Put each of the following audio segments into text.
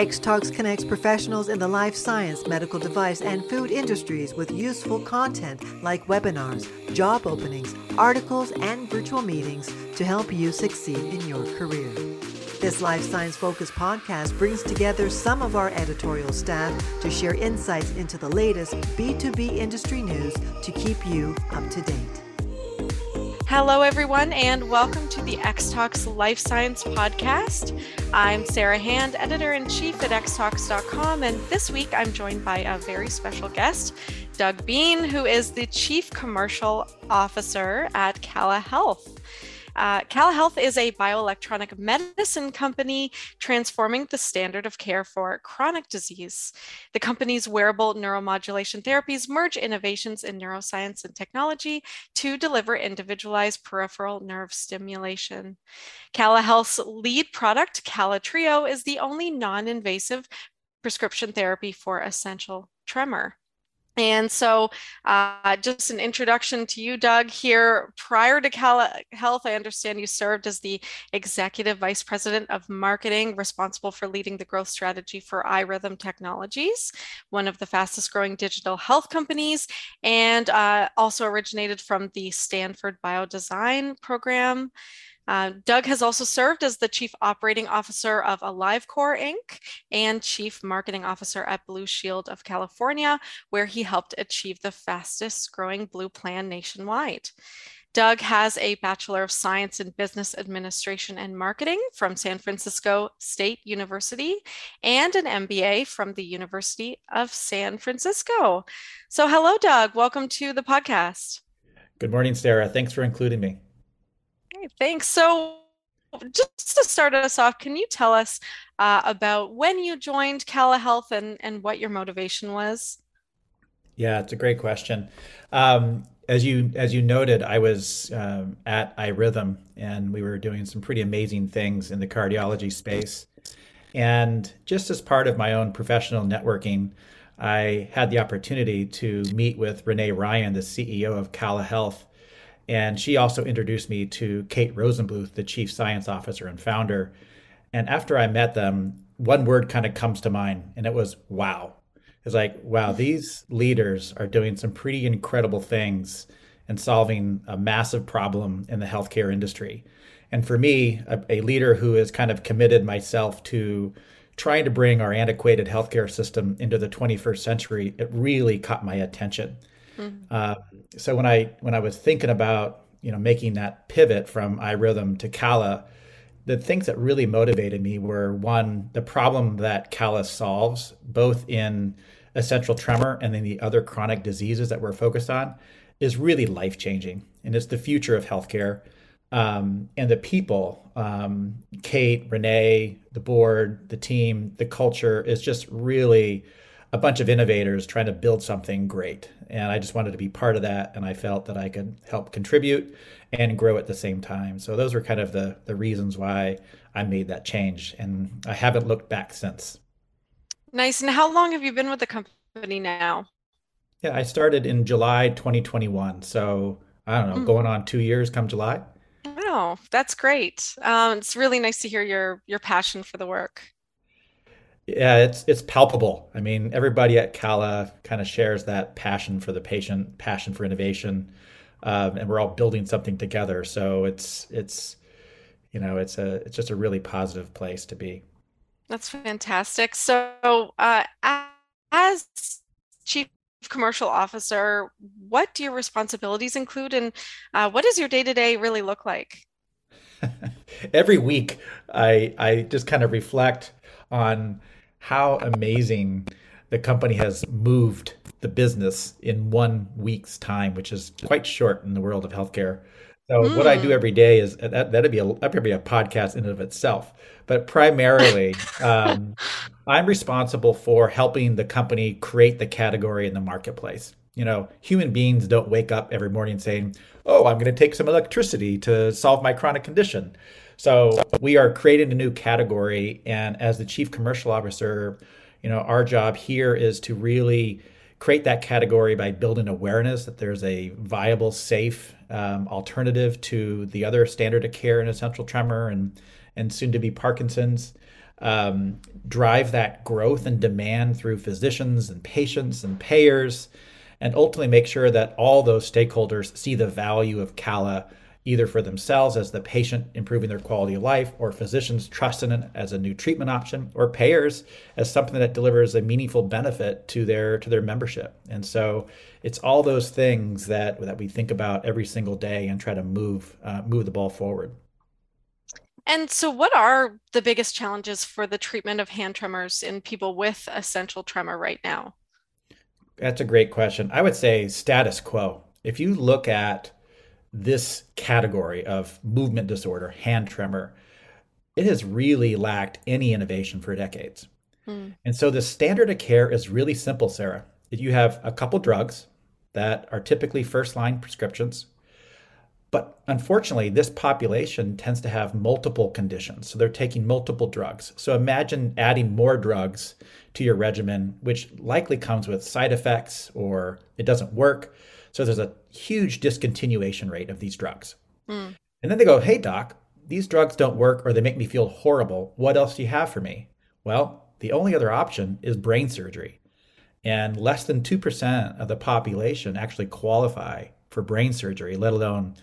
X-Talks connects professionals in the life science, medical device, and food industries with useful content like webinars, job openings, articles, and virtual meetings to help you succeed in your career. This life science focused podcast brings together some of our editorial staff to share insights into the latest B2B industry news to keep you up to date. Hello, everyone, and welcome to the X-Talks Life Science Podcast. I'm Sarah Hand, editor in chief at xtalks.com, and this week I'm joined by a very special guest, Doug Bean, who is the chief commercial officer at Cala Health. Uh, Health is a bioelectronic medicine company transforming the standard of care for chronic disease. The company's wearable neuromodulation therapies merge innovations in neuroscience and technology to deliver individualized peripheral nerve stimulation. Health's lead product, Trio, is the only non invasive prescription therapy for essential tremor. And so, uh, just an introduction to you, Doug. Here, prior to Cala Health, I understand you served as the executive vice president of marketing, responsible for leading the growth strategy for iRhythm Technologies, one of the fastest growing digital health companies, and uh, also originated from the Stanford Biodesign program. Uh, Doug has also served as the Chief Operating Officer of AliveCor Inc. and Chief Marketing Officer at Blue Shield of California, where he helped achieve the fastest growing Blue Plan nationwide. Doug has a Bachelor of Science in Business Administration and Marketing from San Francisco State University and an MBA from the University of San Francisco. So, hello, Doug. Welcome to the podcast. Good morning, Sarah. Thanks for including me. Thanks. So, just to start us off, can you tell us uh, about when you joined Cala Health and, and what your motivation was? Yeah, it's a great question. Um, as you as you noted, I was um, at iRhythm, and we were doing some pretty amazing things in the cardiology space. And just as part of my own professional networking, I had the opportunity to meet with Renee Ryan, the CEO of Cala Health, and she also introduced me to Kate Rosenbluth, the chief science officer and founder. And after I met them, one word kind of comes to mind, and it was wow. It's like, wow, these leaders are doing some pretty incredible things and solving a massive problem in the healthcare industry. And for me, a, a leader who has kind of committed myself to trying to bring our antiquated healthcare system into the 21st century, it really caught my attention. Mm-hmm. Uh, so when I when I was thinking about you know making that pivot from iRhythm to Cala, the things that really motivated me were one the problem that Cala solves, both in essential tremor and then the other chronic diseases that we're focused on, is really life changing, and it's the future of healthcare. Um, and the people, um, Kate, Renee, the board, the team, the culture is just really a bunch of innovators trying to build something great. And I just wanted to be part of that. And I felt that I could help contribute and grow at the same time. So those were kind of the, the reasons why I made that change. And I haven't looked back since. Nice. And how long have you been with the company now? Yeah, I started in July 2021. So I don't know, mm. going on two years come July. Oh, that's great. Um, it's really nice to hear your your passion for the work yeah, it's it's palpable. I mean, everybody at Cala kind of shares that passion for the patient, passion for innovation, um, and we're all building something together. So it's it's you know it's a it's just a really positive place to be. That's fantastic. So uh, as chief commercial officer, what do your responsibilities include, and uh, what does your day to day really look like? Every week, I I just kind of reflect on how amazing the company has moved the business in one week's time, which is quite short in the world of healthcare. So mm. what I do hmm. every day is that that'd be a that'd be a podcast in and of itself. But primarily, um, I'm responsible for helping the company create the category in the marketplace. You know, human beings don't wake up every morning saying, "Oh, I'm going to take some electricity to solve my chronic condition." So we are creating a new category, and as the chief commercial officer, you know, our job here is to really create that category by building awareness that there's a viable, safe um, alternative to the other standard of care in essential tremor and and soon to be Parkinson's. um, drive that growth and demand through physicians and patients and payers, and ultimately make sure that all those stakeholders see the value of CALA either for themselves as the patient improving their quality of life, or physicians trusting it as a new treatment option, or payers as something that delivers a meaningful benefit to their to their membership. And so it's all those things that that we think about every single day and try to move uh, move the ball forward. And so, what are the biggest challenges for the treatment of hand tremors in people with essential tremor right now? That's a great question. I would say status quo. If you look at this category of movement disorder, hand tremor, it has really lacked any innovation for decades. Hmm. And so the standard of care is really simple, Sarah. You have a couple drugs that are typically first line prescriptions. But unfortunately, this population tends to have multiple conditions. So they're taking multiple drugs. So imagine adding more drugs to your regimen, which likely comes with side effects or it doesn't work. So there's a huge discontinuation rate of these drugs. Mm. And then they go, hey, doc, these drugs don't work or they make me feel horrible. What else do you have for me? Well, the only other option is brain surgery. And less than 2% of the population actually qualify for brain surgery, let alone,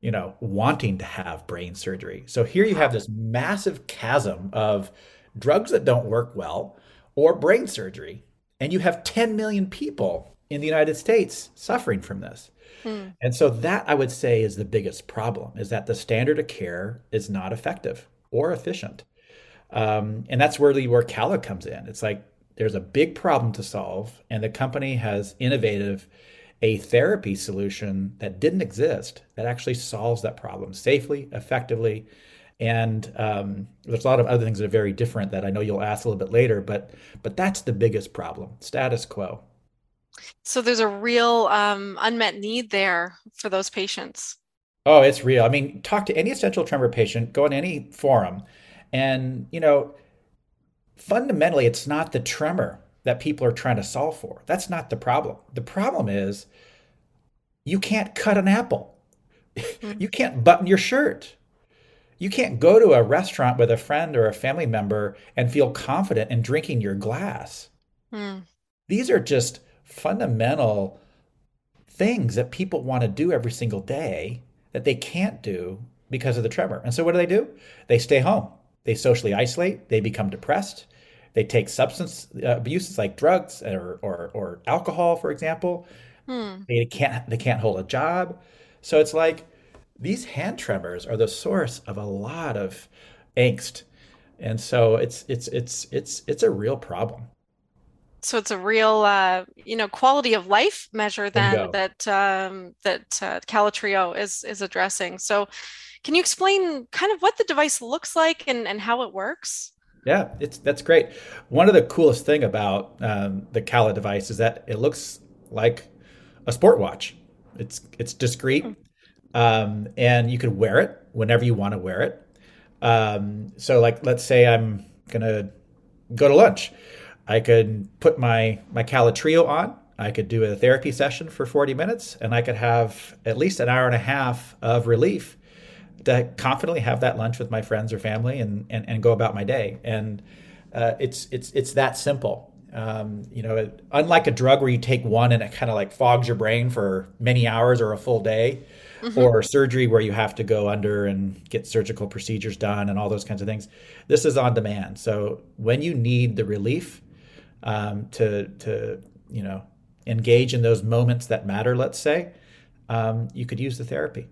you know, wanting to have brain surgery. So here you have this massive chasm of drugs that don't work well or brain surgery. And you have 10 million people in the United States suffering from this. Hmm. And so that I would say is the biggest problem is that the standard of care is not effective or efficient. Um, and that's really where CALA comes in. It's like there's a big problem to solve, and the company has innovative a therapy solution that didn't exist that actually solves that problem safely, effectively. And um, there's a lot of other things that are very different that I know you'll ask a little bit later, but but that's the biggest problem: status quo. So there's a real um, unmet need there for those patients. Oh, it's real. I mean, talk to any essential tremor patient, go on any forum, and you know, fundamentally, it's not the tremor that people are trying to solve for. That's not the problem. The problem is you can't cut an apple. Mm-hmm. you can't button your shirt. You can't go to a restaurant with a friend or a family member and feel confident in drinking your glass. Mm. These are just fundamental things that people want to do every single day that they can't do because of the tremor. And so what do they do? They stay home. They socially isolate, they become depressed, they take substance uh, abuses like drugs or, or, or alcohol, for example. Hmm. They can't they can't hold a job. So it's like these hand tremors are the source of a lot of angst. And so it's it's it's it's it's a real problem so it's a real uh, you know quality of life measure then that um, that uh, Cala Trio is is addressing. So can you explain kind of what the device looks like and, and how it works? Yeah, it's that's great. One of the coolest thing about um, the Cala device is that it looks like a sport watch. It's it's discreet, hmm. um, and you can wear it whenever you want to wear it. Um, so, like, let's say I'm gonna go to lunch. I could put my my Cala Trio on. I could do a therapy session for 40 minutes, and I could have at least an hour and a half of relief to confidently have that lunch with my friends or family and and, and go about my day. And uh, it's it's it's that simple. Um, you know, unlike a drug where you take one and it kind of like fogs your brain for many hours or a full day, mm-hmm. or surgery where you have to go under and get surgical procedures done and all those kinds of things. This is on demand. So when you need the relief, um, to to you know engage in those moments that matter. Let's say um, you could use the therapy.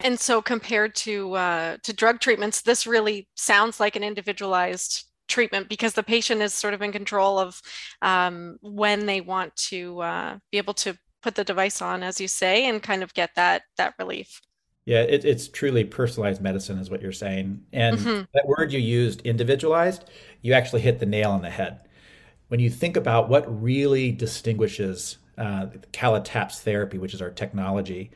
And so, compared to uh, to drug treatments, this really sounds like an individualized treatment because the patient is sort of in control of um, when they want to uh, be able to put the device on, as you say, and kind of get that that relief. Yeah, it, it's truly personalized medicine, is what you're saying. And mm-hmm. that word you used, individualized, you actually hit the nail on the head when you think about what really distinguishes uh, CalaTAPS therapy, which is our technology,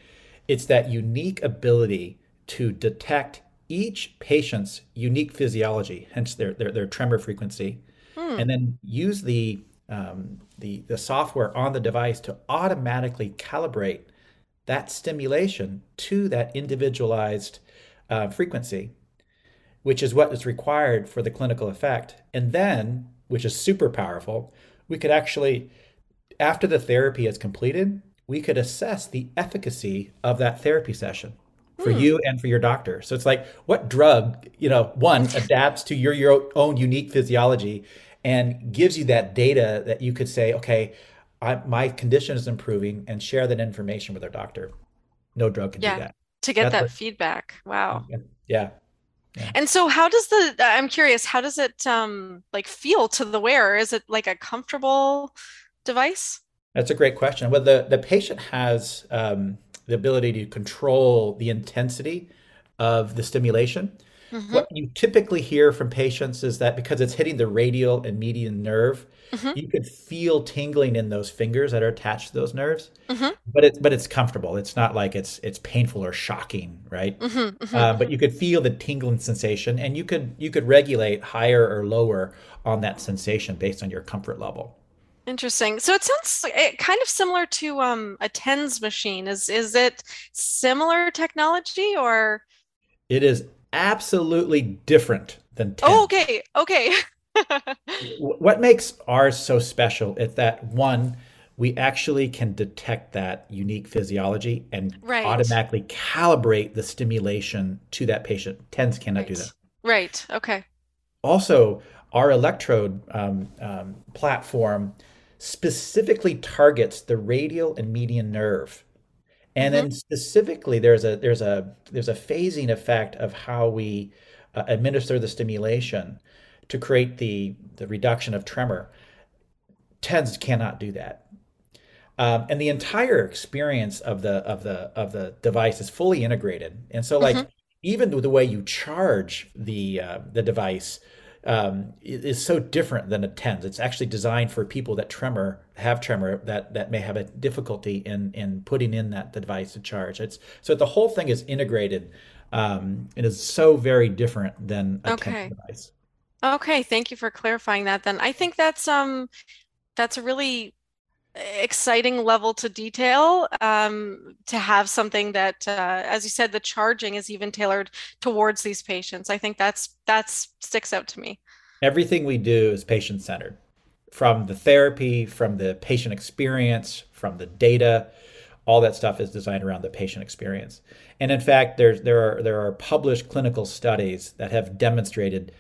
it's that unique ability to detect each patient's unique physiology, hence their their, their tremor frequency, hmm. and then use the um, the the software on the device to automatically calibrate that stimulation to that individualized uh, frequency. which is what is required for the clinical effect. And then, which is super powerful, we could actually, after the therapy is completed, we could assess the efficacy of that therapy session for hmm. you and for your doctor. So it's like what drug, you know, one adapts to your your own unique physiology and gives you that data that you could say, okay, I, my condition is improving and share that information with our doctor. No drug can yeah, do that. To get That's that what, feedback. Wow. Yeah. yeah. And so how does the I'm curious, how does it um like feel to the wearer? Is it like a comfortable device? That's a great question. Well, the, the patient has um, the ability to control the intensity of the stimulation. Mm-hmm. What you typically hear from patients is that because it's hitting the radial and median nerve, mm-hmm. you could feel tingling in those fingers that are attached to those nerves. Mm-hmm. But it's but it's comfortable. It's not like it's it's painful or shocking, right? Mm-hmm. Mm-hmm. Uh, but you could feel the tingling sensation, and you could you could regulate higher or lower on that sensation based on your comfort level. Interesting. So it sounds kind of similar to um, a TENS machine. Is is it similar technology or? It is absolutely different than TENS. Oh, okay. Okay. what makes ours so special is that one, we actually can detect that unique physiology and right. automatically calibrate the stimulation to that patient. TENS cannot right. do that. Right. Okay. Also, our electrode um, um, platform specifically targets the radial and median nerve. And mm-hmm. then specifically there's a there's a there's a phasing effect of how we uh, administer the stimulation to create the the reduction of tremor. TENS cannot do that. Um, and the entire experience of the of the of the device is fully integrated. And so like mm-hmm. even the way you charge the uh, the device um, is so different than a TENS. It's actually designed for people that tremor have tremor that that may have a difficulty in in putting in that device to charge. It's so the whole thing is integrated. Um, it is so very different than a okay. TENS device. Okay, thank you for clarifying that. Then. I think that's um that's a really exciting level to detail um, to have something that uh, as you said the charging is even tailored towards these patients. I think that's that's sticks out to me. Everything we do is patient centered from the therapy from the patient experience from the data all that stuff is designed around the patient experience. And in fact there's there are there are published clinical studies that have demonstrated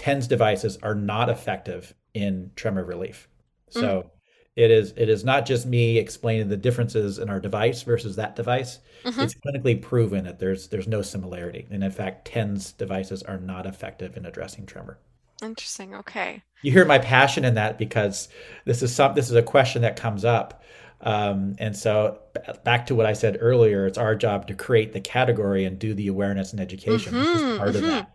TENS devices are not effective in tremor relief so mm it is it is not just me explaining the differences in our device versus that device. Mm-hmm. It's clinically proven that there's there's no similarity, and in fact, TENS devices are not effective in addressing tremor. Interesting. Okay. You hear my passion in that because this is some this is a question that comes up. Um, and so back to what I said earlier, it's our job to create the category and do the awareness and education. Mm-hmm, part mm-hmm. of that.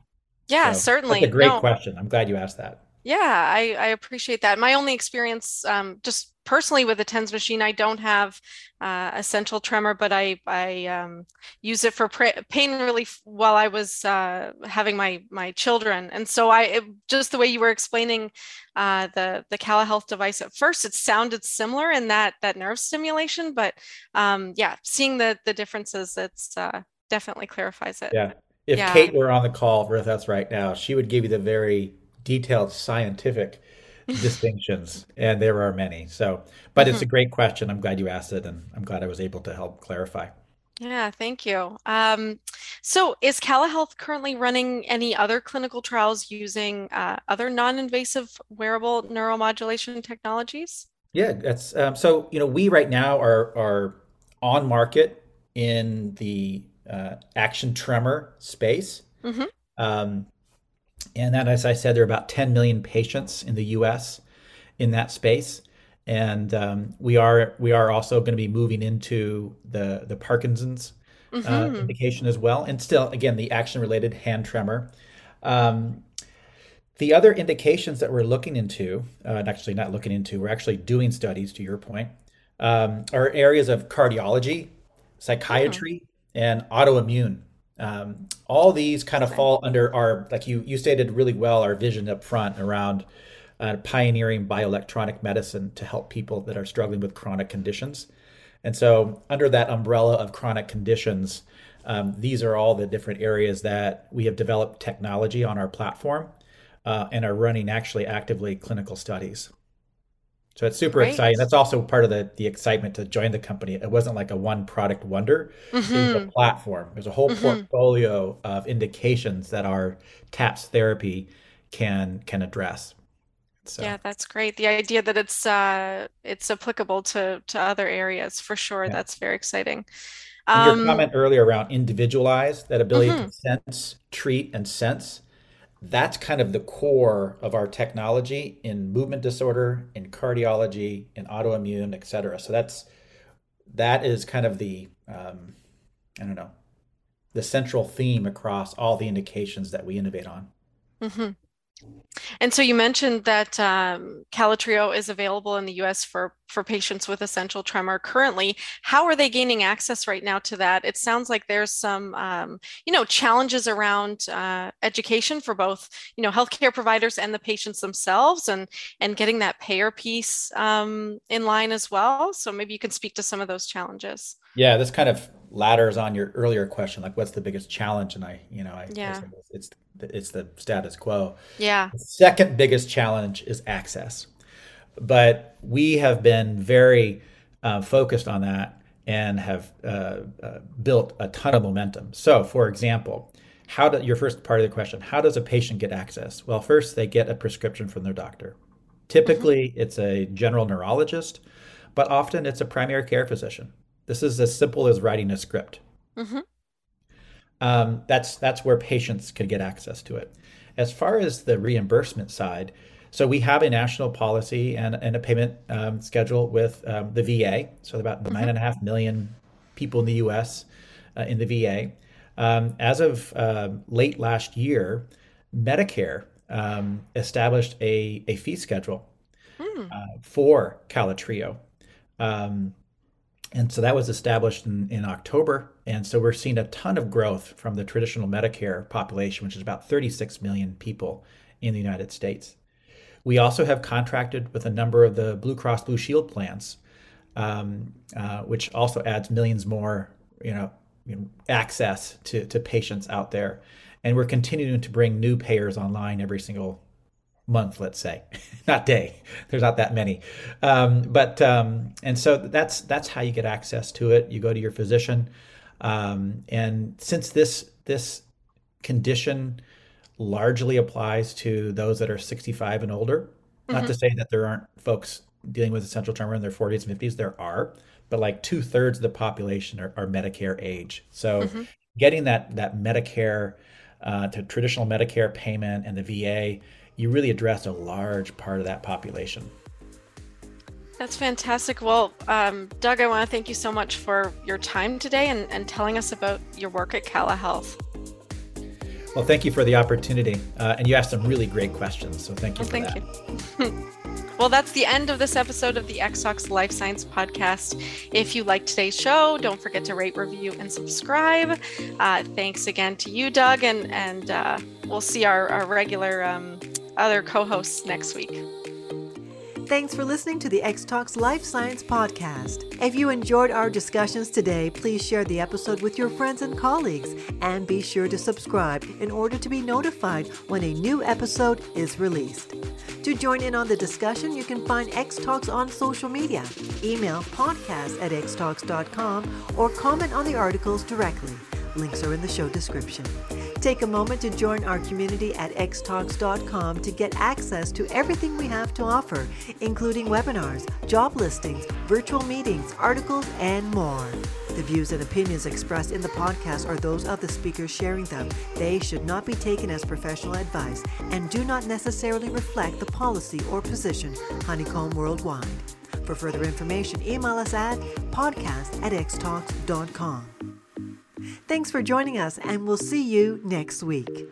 Yeah, so certainly. That's a great no. question. I'm glad you asked that. Yeah, I, I appreciate that. My only experience, um, just personally with the TENS machine, I don't have uh, central tremor, but I I um, use it for pain relief while I was uh, having my my children, and so I it, just the way you were explaining uh, the the Cala Health device at first, it sounded similar in that that nerve stimulation, but um, yeah, seeing the the differences, it's uh, definitely clarifies it. Yeah, if yeah. Kate were on the call with us right now, she would give you the very detailed scientific distinctions, and there are many. So, but mm-hmm. it's a mm-hmm. great question. I'm glad you asked it, and I'm glad I was able to help clarify. Yeah, thank you. Um, so, is Cala Health currently running any other clinical trials using uh, other non-invasive wearable neuromodulation technologies? Yeah, that's um, so. You know, we right now are are on market in the uh, action tremor space. Mm-hmm. Um, and that, as I said, there are about 10 million patients in the U.S. in that space, and um, we are we are also going to be moving into the the Parkinson's uh, mm-hmm. uh, indication as well, and still again the action related hand tremor. Um, the other indications that we're looking into, uh, actually not looking into, we're actually doing studies. To your point, um, are areas of cardiology, psychiatry, and autoimmune. Um, all these kind of fall under our, like you you stated really well, our vision up front around uh, pioneering bioelectronic medicine to help people that are struggling with chronic conditions. And so, under that umbrella of chronic conditions, Um, these are all the different areas that we have developed technology on our platform uh, and are running actually actively clinical studies. So it's super Great. exciting. That's also part of the the excitement to join the company. It wasn't like a one product wonder. Mm-hmm. It was a platform. There's a whole mm-hmm. portfolio of indications that our TAPS therapy can can address. So. Yeah, that's great. The idea that it's uh, it's applicable to to other areas for sure. Yeah. That's very exciting. Um, your comment earlier around individualized, that ability mm-hmm. to sense, treat, and sense that's kind of the core of our technology in movement disorder, in cardiology, in autoimmune, et cetera. So that's that is kind of the um, I don't know the central theme across all the indications that we innovate on. Mm-hmm. And so you mentioned that um, is available in the U.S. for for patients with essential tremor currently. How are they gaining access right now to that? It sounds like there's some um, you know challenges around uh, education for both you know healthcare providers and the patients themselves, and and getting that payer piece um, in line as well. So maybe you can speak to some of those challenges. Yeah, this kind of ladders on your earlier question, like what's the biggest challenge? And I, you know, I, yeah. I it's it's the status quo. Yeah. The second biggest challenge is access, but we have been very uh, focused on that and have uh, uh, built a ton of momentum. So, for example, how do your first part of the question? How does a patient get access? Well, first they get a prescription from their doctor. Typically, mm-hmm. it's a general neurologist, but often it's a primary care physician. This is as simple as writing a script. Mm-hmm. Um, that's that's where patients could get access to it. As far as the reimbursement side, so we have a national policy and, and a payment um, schedule with um, the VA. So about mm-hmm. nine and a half million people in the U.S. Uh, in the VA. Um, as of uh, late last year, Medicare um, established a, a fee schedule mm. uh, for Cala Trio. Um, and so that was established in, in October. And so we're seeing a ton of growth from the traditional Medicare population, which is about 36 million people in the United States. We also have contracted with a number of the Blue Cross Blue Shield plans, um, uh, which also adds millions more, you know, you know, access to, to patients out there. And we're continuing to bring new payers online every single month, let's say, not day. There's not that many, um, but um, and so that's that's how you get access to it. You go to your physician, um, and since this this condition largely applies to those that are 65 and older, mm-hmm. not to mm-hmm. say that there aren't folks dealing with essential tremor in their 40s and 50s. There are, but like two thirds of the population are, are Medicare age. So mm-hmm. getting that that Medicare uh, to traditional Medicare payment and the VA you really address a large part of that population. That's fantastic. Well, um, Doug, I want to thank you so much for your time today and, and telling us about your work at Cala Health. Well, thank you for the opportunity. Uh, and you asked some really great questions. So thank you well, thank You. well, that's the end of this episode of the XTalks Life Science Podcast. If you liked today's show, don't forget to rate, review, and subscribe. Uh, thanks again to you, Doug, and, and uh, we'll see our, our regular. Um, other co hosts next week. Thanks for listening to the X Talks Life Science Podcast. If you enjoyed our discussions today, please share the episode with your friends and colleagues and be sure to subscribe in order to be notified when a new episode is released. To join in on the discussion, you can find X Talks on social media, email podcast at xtalks.com, or comment on the articles directly. Links are in the show description. Take a moment to join our community at xtalks.com to get access to everything we have to offer, including webinars, job listings, virtual meetings, articles, and more. The views and opinions expressed in the podcast are those of the speakers sharing them. They should not be taken as professional advice and do not necessarily reflect the policy or position Honeycomb Worldwide. For further information, email us at podcast at xtalks.com. Thanks for joining us, and we'll see you next week.